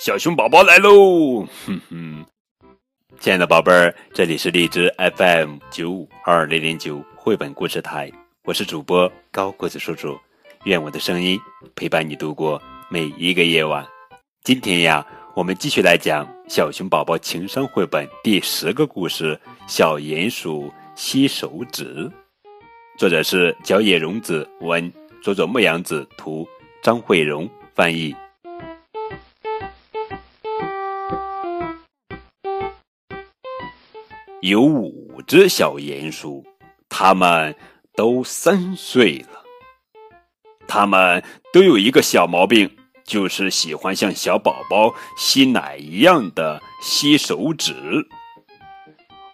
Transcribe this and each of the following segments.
小熊宝宝来喽！哼哼，亲爱的宝贝儿，这里是荔枝 FM 九五二零零九绘本故事台，我是主播高个子叔叔，愿我的声音陪伴你度过每一个夜晚。今天呀，我们继续来讲小熊宝宝情商绘本第十个故事《小鼹鼠吸手指》，作者是角野荣子文，佐佐木阳子图。张慧荣翻译。有五只小鼹鼠，它们都三岁了。它们都有一个小毛病，就是喜欢像小宝宝吸奶一样的吸手指。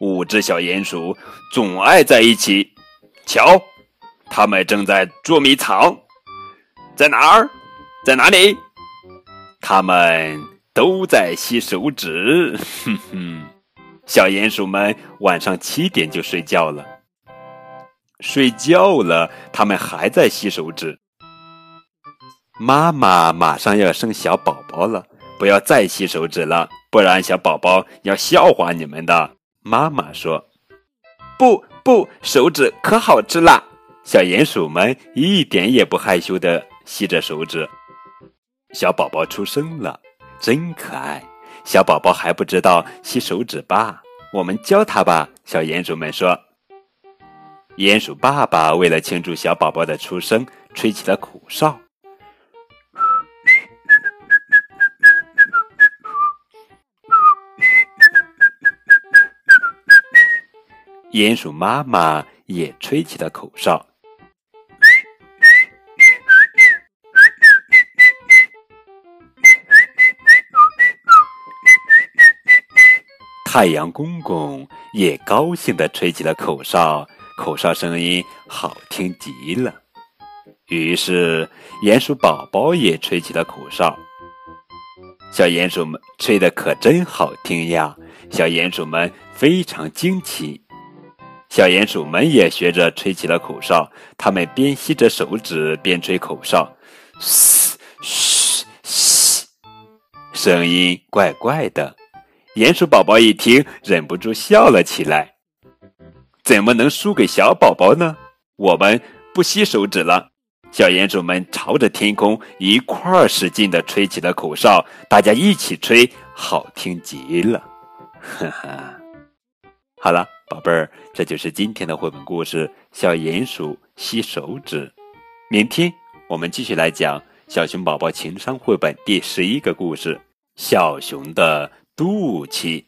五只小鼹鼠总爱在一起。瞧，它们正在捉迷藏。在哪儿？在哪里？他们都在吸手指。哼哼，小鼹鼠们晚上七点就睡觉了。睡觉了，他们还在吸手指。妈妈马上要生小宝宝了，不要再吸手指了，不然小宝宝要笑话你们的。妈妈说：“不不，手指可好吃啦！”小鼹鼠们一点也不害羞的。吸着手指，小宝宝出生了，真可爱。小宝宝还不知道吸手指吧？我们教他吧。小鼹鼠们说。鼹鼠爸爸为了庆祝小宝宝的出生，吹起了口哨。鼹鼠妈妈也吹起了口哨。太阳公公也高兴地吹起了口哨，口哨声音好听极了。于是，鼹鼠宝宝也吹起了口哨。小鼹鼠们吹的可真好听呀！小鼹鼠们非常惊奇。小鼹鼠们也学着吹起了口哨，它们边吸着手指边吹口哨，嘶嘘嘘，声音怪怪的。鼹鼠宝宝一听，忍不住笑了起来。怎么能输给小宝宝呢？我们不吸手指了。小鼹鼠们朝着天空一块儿使劲地吹起了口哨，大家一起吹，好听极了。哈哈，好了，宝贝儿，这就是今天的绘本故事《小鼹鼠吸手指》。明天我们继续来讲小熊宝宝情商绘本第十一个故事：小熊的。肚脐。